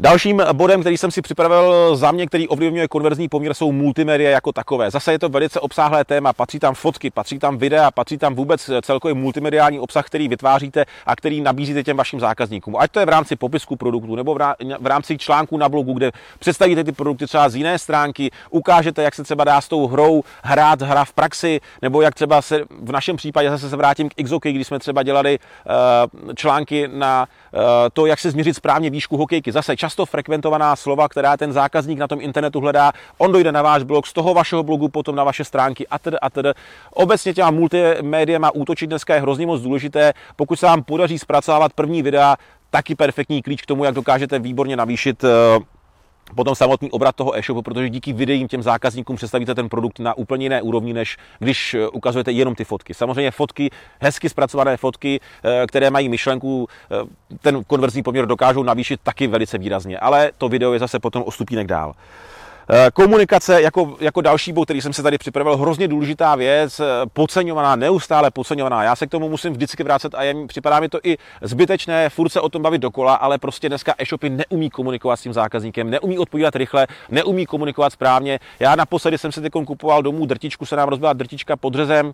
Speaker 2: Dalším bodem, který jsem si připravil za mě, který ovlivňuje konverzní poměr, jsou multimédia jako takové. Zase je to velice obsáhlé téma, patří tam fotky, patří tam videa, patří tam vůbec celkový multimediální obsah, který vytváříte a který nabízíte těm vašim zákazníkům. Ať to je v rámci popisku produktu nebo v rámci článku na blogu, kde představíte ty produkty třeba z jiné stránky, ukážete, jak se třeba dá s tou hrou hrát hra v praxi, nebo jak třeba se v našem případě zase se vrátím k Xoky, když jsme třeba dělali uh, články na uh, to, jak se změřit správně výšku hokejky. Zase často frekventovaná slova, která ten zákazník na tom internetu hledá. On dojde na váš blog, z toho vašeho blogu potom na vaše stránky a tedy a tedy. Obecně těma multimédiama útočit dneska je hrozně moc důležité. Pokud se vám podaří zpracovávat první videa, taky perfektní klíč k tomu, jak dokážete výborně navýšit eh, potom samotný obrat toho e-shopu, protože díky videím těm zákazníkům představíte ten produkt na úplně jiné úrovni, než když eh, ukazujete jenom ty fotky. Samozřejmě fotky, hezky zpracované fotky, eh, které mají myšlenku, eh, ten konverzní poměr dokážou navýšit taky velice výrazně, ale to video je zase potom o stupínek dál. Eh, komunikace jako, jako další bod, který jsem se tady připravil, hrozně důležitá věc, eh, podceňovaná, neustále podceňovaná. Já se k tomu musím vždycky vrátit a je, připadá mi to i zbytečné, furt se o tom bavit dokola, ale prostě dneska e-shopy neumí komunikovat s tím zákazníkem, neumí odpovídat rychle, neumí komunikovat správně. Já naposledy jsem si teď kupoval domů drtičku, se nám rozbila drtička pod řezem,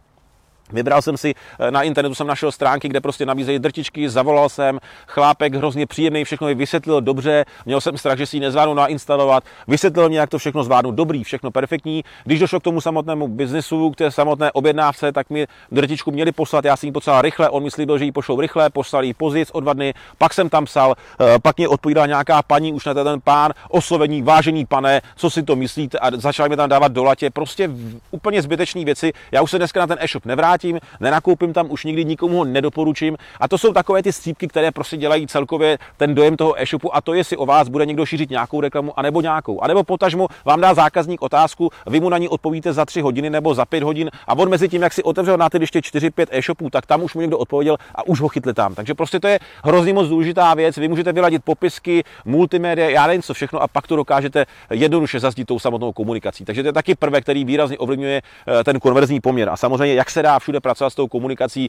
Speaker 2: Vybral jsem si, eh, na internetu jsem našel stránky, kde prostě nabízejí drtičky, zavolal jsem, chlápek hrozně příjemný, všechno mi vysvětlil dobře, měl jsem strach, že si ji nezvládnu nainstalovat, vysvětlil mě, jak to všechno zvládnu, dobrý, všechno perfektní. Když došlo k tomu samotnému biznesu, k té samotné objednávce, tak mi drtičku měli poslat, já jsem ji potřeboval rychle, on mi slíbil, že ji pošlou rychle, poslal ji pozic o dva dny, pak jsem tam psal, eh, pak mě odpovídala nějaká paní, už na ten pán, oslovení, vážení pane, co si to myslíte a začali mi tam dávat do latě, prostě úplně zbytečné věci. Já už se dneska na ten e-shop nevrátím, nevrátím, nenakoupím tam už nikdy nikomu ho nedoporučím. A to jsou takové ty střípky, které prostě dělají celkově ten dojem toho e-shopu a to, jestli o vás bude někdo šířit nějakou reklamu, anebo nějakou. A nebo potažmo vám dá zákazník otázku, vy mu na ní odpovíte za 3 hodiny nebo za 5 hodin a on mezi tím, jak si otevřel na ty ještě 4-5 e-shopů, tak tam už mu někdo odpověděl a už ho chytli tam. Takže prostě to je hrozně moc důležitá věc. Vy můžete vyladit popisky, multimédia, já nevím co všechno a pak to dokážete jednoduše zazdít tou samotnou komunikací. Takže to je taky prvek, který výrazně ovlivňuje eh, ten konverzní poměr. A samozřejmě, jak se dá všude pracovat s tou komunikací.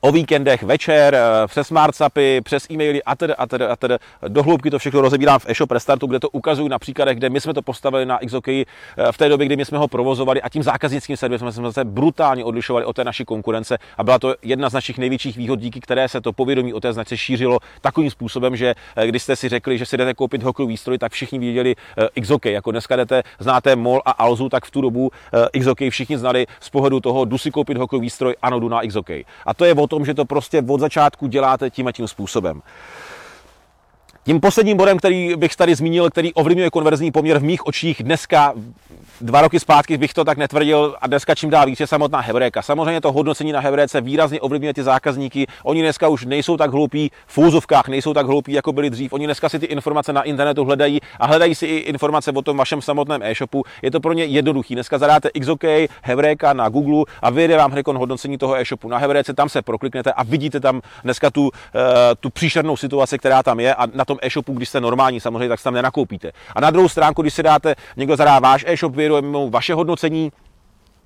Speaker 2: O víkendech, večer, eh, přes smartsapy, přes e-maily a tedy, a tedy, a tedy. Dohloubky to všechno rozebírám v e-shop Restartu, kde to ukazuju na příkladech, kde my jsme to postavili na XOK eh, v té době, kdy my jsme ho provozovali a tím zákaznickým servisem jsme se brutálně odlišovali od té naší konkurence a byla to jedna z našich největších výhod, díky které se to povědomí o té značce šířilo takovým způsobem, že eh, když jste si řekli, že si jdete koupit hokejový výstroj, tak všichni viděli XOK. Jako dneska jdete, znáte MOL a Alzu, tak v tu dobu XOK všichni znali z pohledu toho, jdu si koupit hokejový výstroj, ano, jdu na XOK. A to je tom, že to prostě od začátku děláte tím a tím způsobem. Tím posledním bodem, který bych tady zmínil, který ovlivňuje konverzní poměr v mých očích dneska, dva roky zpátky bych to tak netvrdil a dneska čím dál víc je samotná Hebréka. Samozřejmě to hodnocení na Hebréce výrazně ovlivňuje ty zákazníky. Oni dneska už nejsou tak hloupí v úzovkách, nejsou tak hloupí, jako byli dřív. Oni dneska si ty informace na internetu hledají a hledají si i informace o tom vašem samotném e-shopu. Je to pro ně jednoduchý. Dneska zadáte XOK, Hebréka na Google a vyjde vám hned hodnocení toho e-shopu na Hebréce, tam se prokliknete a vidíte tam dneska tu, uh, tu příšernou situaci, která tam je a na tom e-shopu, když jste normální, samozřejmě, tak se tam nenakoupíte. A na druhou stránku, když si dáte, někdo zadá váš e-shop, vyjedou vaše hodnocení,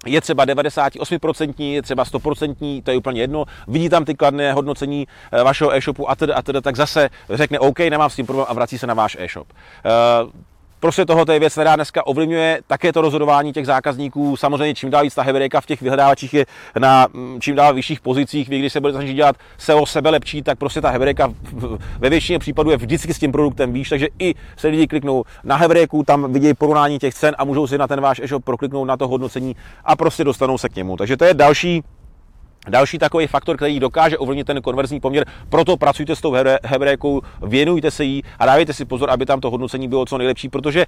Speaker 2: je třeba 98%, je třeba 100%, to je úplně jedno, vidí tam ty kladné hodnocení eh, vašeho e-shopu a teda, a teda, tak zase řekne OK, nemám s tím problém a vrací se na váš e-shop. Prostě toho je věc, která dneska ovlivňuje také to rozhodování těch zákazníků. Samozřejmě čím dál víc ta hebrejka v těch vyhledávačích je na mm, čím dál vyšších pozicích. Vy, když se bude snažit dělat SEO sebe lepší, tak prostě ta hebrejka ve většině případů je vždycky s tím produktem výš, takže i se lidi kliknou na hebrejku, tam vidějí porovnání těch cen a můžou si na ten váš e-shop prokliknout na to hodnocení a prostě dostanou se k němu. Takže to je další Další takový faktor, který dokáže ovlivnit ten konverzní poměr, proto pracujte s tou hebrékou, věnujte se jí a dávejte si pozor, aby tam to hodnocení bylo co nejlepší, protože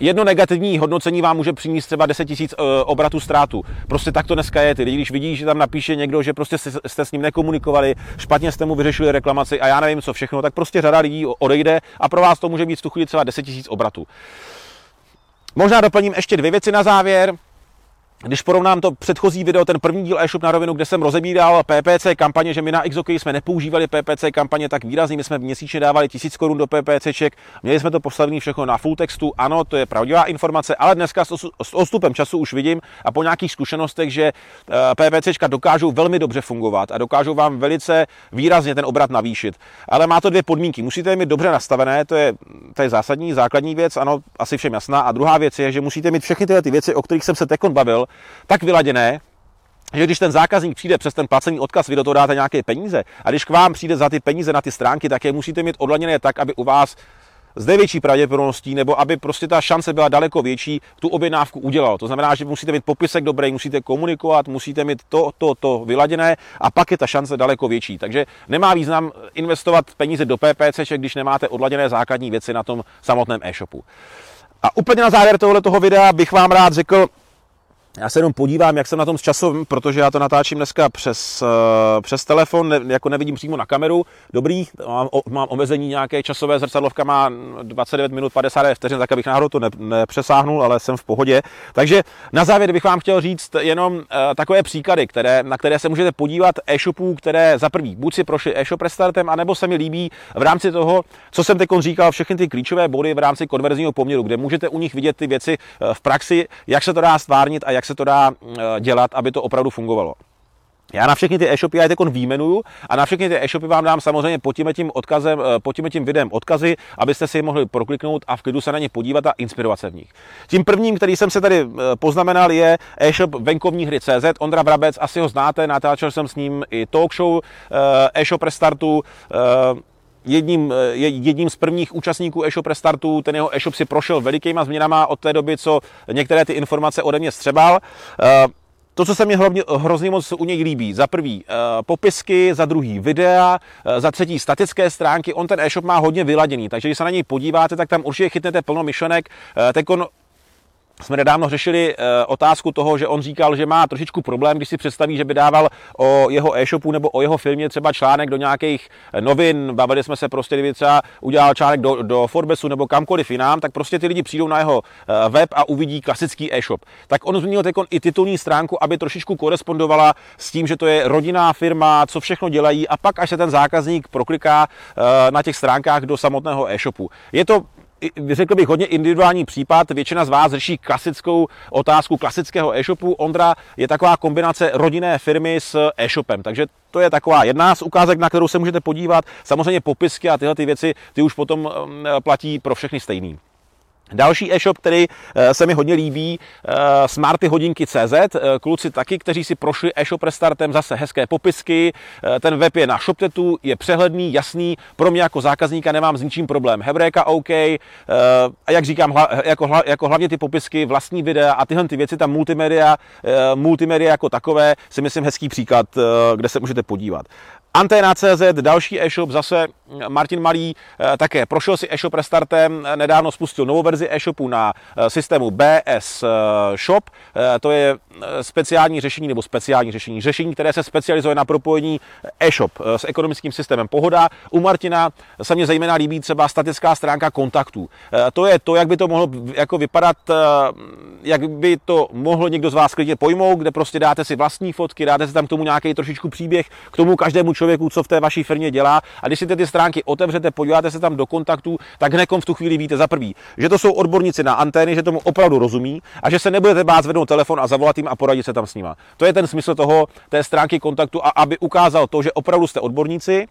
Speaker 2: jedno negativní hodnocení vám může přinést třeba 10 000 eh, obratů ztrátu. Prostě tak to dneska je. Ty když vidíš, že tam napíše někdo, že prostě jste s ním nekomunikovali, špatně jste mu vyřešili reklamaci a já nevím co všechno, tak prostě řada lidí odejde a pro vás to může být v tu chvíli třeba 10 000 obratů. Možná doplním ještě dvě věci na závěr. Když porovnám to předchozí video, ten první díl e-shop na rovinu, kde jsem rozebíral PPC kampaně, že my na XOK jsme nepoužívali PPC kampaně tak výrazně, my jsme měsíčně dávali 1000 korun do PPCček, měli jsme to postavené všechno na full textu, ano, to je pravdivá informace, ale dneska s odstupem času už vidím a po nějakých zkušenostech, že eh, PPCčka dokážou velmi dobře fungovat a dokážou vám velice výrazně ten obrat navýšit. Ale má to dvě podmínky. Musíte je mít dobře nastavené, to je, to je zásadní, základní věc, ano, asi všem jasná. A druhá věc je, že musíte mít všechny tyhle ty věci, o kterých jsem se tekon bavil, tak vyladěné, že když ten zákazník přijde přes ten placený odkaz, vy do toho dáte nějaké peníze a když k vám přijde za ty peníze na ty stránky, tak je musíte mít odladěné tak, aby u vás z největší pravděpodobností, nebo aby prostě ta šance byla daleko větší, tu objednávku udělal. To znamená, že musíte mít popisek dobrý, musíte komunikovat, musíte mít to, to, to vyladěné a pak je ta šance daleko větší. Takže nemá význam investovat peníze do PPC, když nemáte odladěné základní věci na tom samotném e-shopu. A úplně na závěr tohoto videa bych vám rád řekl, já se jenom podívám, jak jsem na tom s časem, protože já to natáčím dneska přes, uh, přes telefon, ne, jako nevidím přímo na kameru. Dobrý, mám, o, mám omezení nějaké časové, zrcadlovka má 29 minut 59 vteřin, tak abych náhodou to ne, nepřesáhnul, ale jsem v pohodě. Takže na závěr bych vám chtěl říct jenom uh, takové příklady, které, na které se můžete podívat e-shopů, které za prvý buď si prošly e-shop restartem, anebo se mi líbí v rámci toho, co jsem teď říkal, všechny ty klíčové body v rámci konverzního poměru, kde můžete u nich vidět ty věci eh, v praxi, jak se to dá stvárnit a jak se to dá eh, dělat, aby to opravdu fungovalo. Já na všechny ty e-shopy já teď výjmenuju a na všechny ty e-shopy vám dám samozřejmě pod tím, tím odkazem, eh, pod tím, tím videem odkazy, abyste si je mohli prokliknout a v klidu se na ně podívat a inspirovat se v nich. Tím prvním, který jsem se tady eh, poznamenal, je e-shop venkovní hry CZ. Ondra Brabec, asi ho znáte, natáčel jsem s ním i talk show e-shop restartu jedním, jedním z prvních účastníků e-shop restartu. Ten jeho e-shop si prošel velikýma změnama od té doby, co některé ty informace ode mě střebal. Eh, to, co se mi hrozně, hrozně moc u něj líbí, za prvý eh, popisky, za druhý videa, eh, za třetí statické stránky, on ten e-shop má hodně vyladěný, takže když se na něj podíváte, tak tam určitě chytnete plno myšlenek. Teď on jsme nedávno řešili e, otázku toho, že on říkal, že má trošičku problém, když si představí, že by dával o jeho e-shopu nebo o jeho filmě třeba článek do nějakých eh, novin, bavili jsme se prostě, kdyby třeba udělal článek do, do Forbesu nebo kamkoliv jinam, tak prostě ty lidi přijdou na jeho e, web a uvidí klasický e-shop. Tak on změnil teď i titulní stránku, aby trošičku korespondovala s tím, že to je rodinná firma, co všechno dělají a pak, až se ten zákazník prokliká na těch stránkách do samotného e-shopu. Je to řekl bych, hodně individuální případ. Většina z vás řeší klasickou otázku klasického e-shopu. Ondra je taková kombinace rodinné firmy s e-shopem, takže to je taková jedna z ukázek, na kterou se můžete podívat. Samozřejmě popisky a tyhle ty věci, ty už potom mm, platí pro všechny stejný. Další e-shop, který eh, se mi hodně líbí, eh, Smarty hodinky CZ, eh, kluci taky, kteří si prošli e-shop restartem, zase hezké popisky, ten web je na ShopTetu, je přehledný, jasný, pro mě jako zákazníka nemám s ničím problém. Hebréka OK, a jak říkám, jako, jako hlavně ty popisky, vlastní videa a tyhle ty věci, tam multimedia, multimedia jako takové, si myslím hezký příklad, kde se můžete podívat. Antena.cz, další e-shop, zase Martin Malý eh, také prošel si e-shop restartem, nedávno spustil novou verzi e-shopu na eh, systému BS eh, Shop. To je speciální řešení nebo speciální řešení, řešení, které se specializuje na propojení e-shop s ekonomickým systémem Pohoda. U Martina se mně zejména líbí třeba statická stránka kontaktů. To je to, jak by to mohlo jako vypadat, jak by to mohl někdo z vás klidně pojmout, kde prostě dáte si vlastní fotky, dáte si tam k tomu nějaký trošičku příběh, k tomu každému člověku, co v té vaší firmě dělá. A když si ty stránky otevřete, podíváte se tam do kontaktů, tak hned v tu chvíli víte za prvý, že to jsou odborníci na antény, že tomu opravdu rozumí a že se nebudete bát zvednout telefon a zavolat jim a poradit se tam s nima. To je ten smysl toho, té stránky kontaktu a aby ukázal to, že opravdu jste odborníci,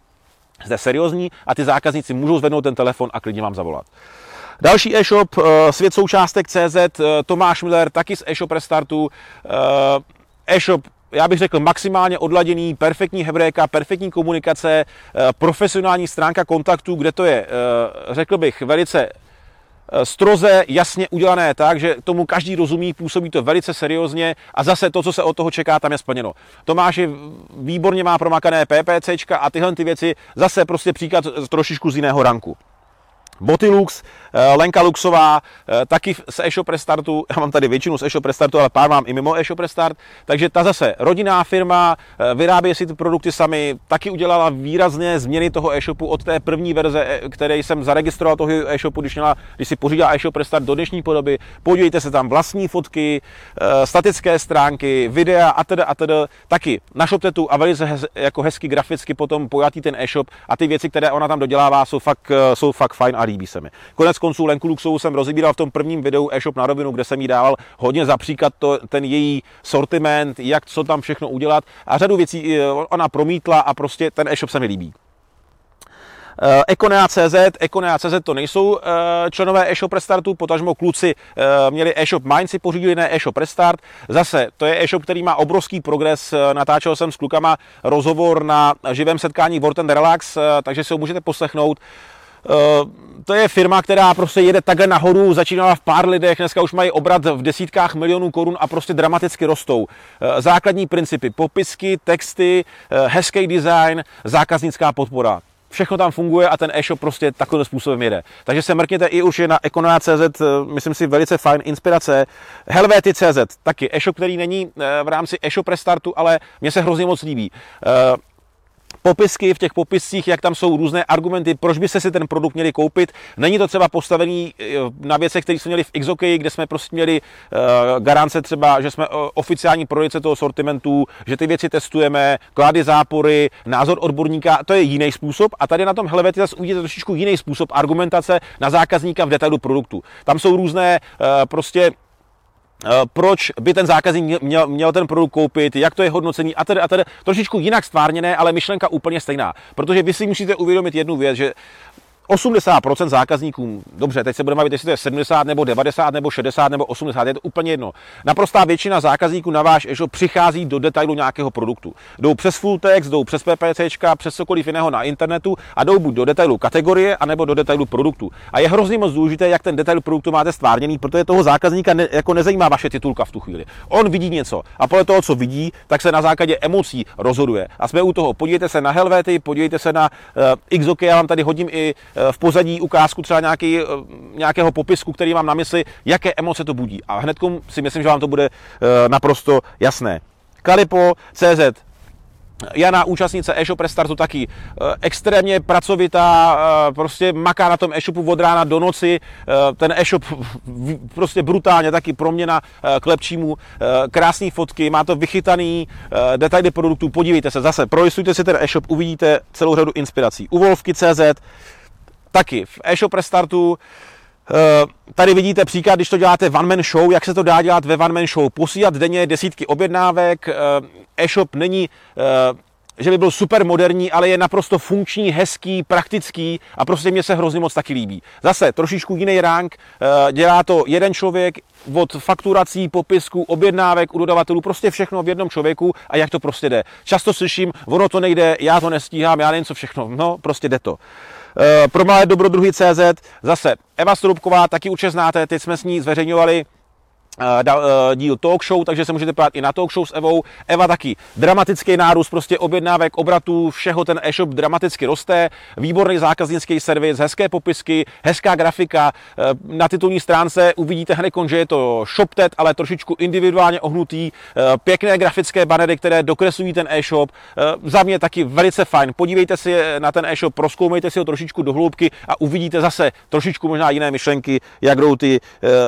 Speaker 2: jste seriózní a ty zákazníci můžou zvednout ten telefon a klidně vám zavolat. Další e-shop, eh, svět součástek CZ, eh, Tomáš Miller, taky z e-shop restartu, eh, e-shop já bych řekl, maximálně odladěný, perfektní hebréka, perfektní komunikace, eh, profesionální stránka kontaktů, kde to je, eh, řekl bych, velice eh, stroze, jasně udělané tak, že tomu každý rozumí, působí to velice seriózně a zase to, co se od toho čeká, tam je splněno. Tomáš je výborně má promakané PPCčka a tyhle ty věci zase prostě příklad trošičku z jiného ranku. Botilux, eh, Lenka Luxová, eh, taky z e-shop já mám tady většinu z e-shop ale pár mám i mimo e-shop takže ta zase rodinná firma, eh, vyrábí si ty produkty sami, taky udělala výrazně změny toho e-shopu od té první verze, které jsem zaregistroval toho e-shopu, když, měla, když si pořídila e-shop do dnešní podoby, podívejte se tam vlastní fotky, statické stránky, videa a teda a teda, taky na ShopTetu a velice hez, jako hezky graficky potom pojatý ten e-shop a ty věci, které ona tam dodělává, jsou fakt, jsou fakt fajn a líbí se mi. Konec konců Lenku Luxovou jsem rozebíral v tom prvním videu e-shop na rovinu, kde jsem jí dával hodně za příklad to, ten její sortiment, jak co tam všechno udělat a řadu věcí eh, ona promítla a prostě ten e-shop se mi líbí. Eh, Econea.cz, Econea.cz to nejsou eh, členové e-shop restartu, potažmo kluci měli e-shop Mind si pořídili ne e-shop restart. Zase, to je e-shop, který má obrovský progres. Natáčel jsem s klukama rozhovor na živém setkání World and Relax, takže si ho můžete poslechnout. Eh, to je firma, která prostě jede takhle nahoru, začínala v pár lidech, dneska už mají obrat v desítkách milionů korun a prostě dramaticky rostou. Eh, základní principy, popisky, texty, eh, hezký design, zákaznická podpora všechno tam funguje a ten e-shop prostě takovým způsobem jede. Takže se mrkněte i už na Econoia.cz, myslím si velice fajn inspirace. Helvety.cz, taky e-shop, který není v rámci e-shop restartu, ale mně se hrozně moc líbí popisky, v těch popiscích, jak tam jsou různé argumenty, proč by se si ten produkt měli koupit. Není to třeba postavený eh, na věcech, které jsme měli v Xokeji, kde jsme prostě měli uh, garance třeba, že jsme uh, oficiální prodejce toho sortimentu, že ty věci testujeme, klady zápory, názor odborníka, to je jiný způsob. A tady na tom Helvety zase uvidíte trošičku jiný způsob argumentace na zákazníka v detailu produktu. Tam jsou různé prostě Eh, proč by ten zákazník měl, měl ten produkt koupit, jak to je hodnocení a tedy a tedy. Trošičku jinak stvárněné, ale myšlenka úplně stejná. Protože vy si musíte uvědomit jednu věc, že 80% zákazníků, dobře, teď se budeme bavit, jestli to je 70 nebo 90 nebo 60 nebo 80, je to úplně jedno. Naprostá většina zákazníků na váš e-shop přichází do detailu nějakého produktu. Jdou přes full text, jdou přes PPC, přes cokoliv jiného na internetu a jdou buď do detailu kategorie, anebo do detailu produktu. A je hrozně moc důležité, jak ten detail produktu máte stvárněný, protože toho zákazníka ne, jako nezajímá vaše titulka v tu chvíli. On vidí něco a podle toho, co vidí, tak se na základě emocí rozhoduje. A jsme u toho. Podívejte se na Helvety, podívejte se na uh, XOK, já vám tady hodím i Eh, v pozadí ukázku třeba nějaký, eh, nějakého popisku, který mám na mysli, jaké emoce to budí. A hned si myslím, že vám to bude eh, naprosto jasné. Kalipo, CZ, Jana, účastnice e-shop restartu taky extrémně pracovitá, prostě maká na tom e-shopu od rána do noci, ten e-shop prostě brutálně taky proměna k lepšímu, krásné fotky, má to vychytaný detaily produktů, podívejte se zase, projistujte si ten e-shop, uvidíte celou řadu inspirací. U Wolfky.cz taky v e-shop restartu Tady vidíte příklad, když to děláte one man show, jak se to dá dělat ve one man show. Posílat denně desítky objednávek, e-shop není že by byl super moderní, ale je naprosto funkční, hezký, praktický a prostě mě se hrozně moc taky líbí. Zase trošičku jiný rank, eh, dělá to jeden člověk od fakturací, popisku, objednávek u dodavatelů, prostě všechno v jednom člověku a jak to prostě jde. Často slyším, ono to nejde, já to nestíhám, já nevím co všechno, no prostě jde to. E, pro malé dobrodruhy CZ, zase Eva Strubková, taky určitě znáte, teď jsme s ní zveřejňovali Eh, eh, díl talk show, takže se můžete podívat i na talk show s Evou. Eva taky dramatický nárůst prostě objednávek, obratů, všeho ten e-shop dramaticky roste, výborný zákaznický servis, hezké popisky, hezká grafika. Eh, na titulní stránce uvidíte hned, že je to ShopTet, ale trošičku individuálně ohnutý, pěkné grafické banery, které dokreslují ten e-shop. Za mě taky velice fajn. Podívejte si na ten e-shop, proskoumejte si ho trošičku do hloubky a uvidíte zase trošičku možná jiné myšlenky, jak jdou ty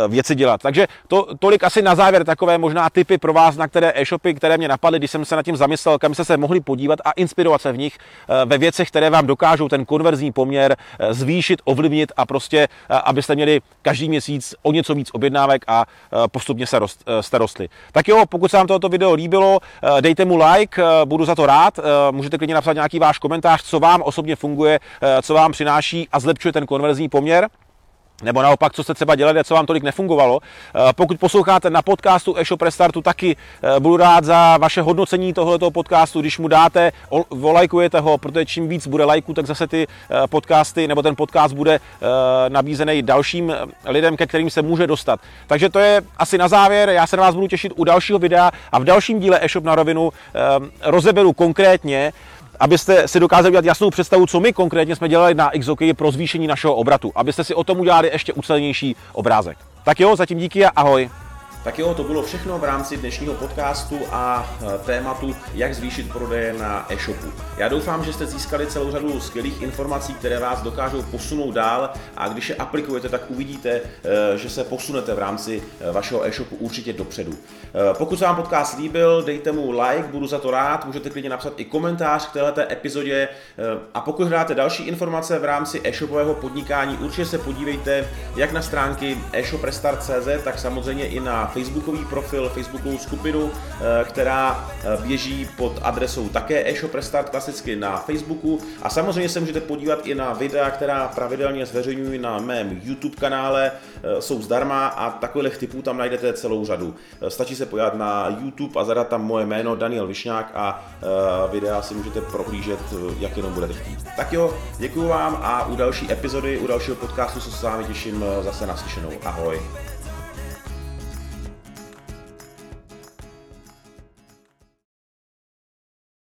Speaker 2: věci dělat. Takže to, tolik asi na závěr takové možná typy pro vás, na které e-shopy, které mě napadly, když jsem se nad tím zamyslel, kam jste se mohli podívat a inspirovat se v nich eh, ve věcech, které vám dokážou ten konverzní poměr eh, zvýšit, ovlivnit a prostě, eh, abyste měli každý měsíc o něco víc objednávek a postupně se rost, jste rostli. Tak jo, pokud se vám toto video líbilo, dejte mu like, budu za to rád. Můžete klidně napsat nějaký váš komentář, co vám osobně funguje, co vám přináší a zlepšuje ten konverzní poměr nebo naopak, co jste třeba dělali a co vám tolik nefungovalo. Eh, pokud posloucháte na podcastu e-shop Restartu, taky eh, budu rád za vaše hodnocení tohoto podcastu, když mu dáte, volajkujete ho, protože čím víc bude lajků, tak zase ty eh, podcasty nebo ten podcast bude nabízený dalším lidem, ke kterým se může dostat. Takže to je asi na závěr, já se na vás budu těšit u dalšího videa a v dalším díle e-shop na rovinu rozeberu konkrétně, abyste si dokázali udělat jasnou představu, co my konkrétně jsme dělali na XOKey pro zvýšení našeho obratu, abyste si o tom udělali ještě ucelenější obrázek. Tak jo, zatím díky a ahoj.
Speaker 1: Tak jo, to bylo všechno v rámci dnešního podcastu a e, tématu, jak zvýšit prodeje na e-shopu. Já doufám, že jste získali celou řadu skvělých informací, které vás dokážou posunout dál a když je aplikujete, tak uvidíte, e, že se posunete v rámci e, vašeho e-shopu určitě dopředu. Pokud se vám podcast líbil, dejte mu like, budu za to rád, můžete klidně napsat i komentář k této epizodě a pokud hledáte další informace v rámci e-shopového podnikání, určitě se podívejte jak na stránky e-shoprestart.cz, tak samozřejmě i na facebookový profil, facebookovou skupinu, eh, která eh, běží pod adresou také eShop Restart klasicky na Facebooku a samozřejmě se můžete podívat i na videa, která pravidelně zveřejňuji na mém YouTube kanále, eh, jsou zdarma a takových typů tam najdete celou řadu. Stačí se podívat na YouTube a zadat tam moje jméno Daniel Višňák a videa si můžete prohlížet, jak jenom budete chtít. Tak jo, děkuji vám a u další epizody, u dalšího podcastu se s vámi těším zase naslyšenou. Ahoj.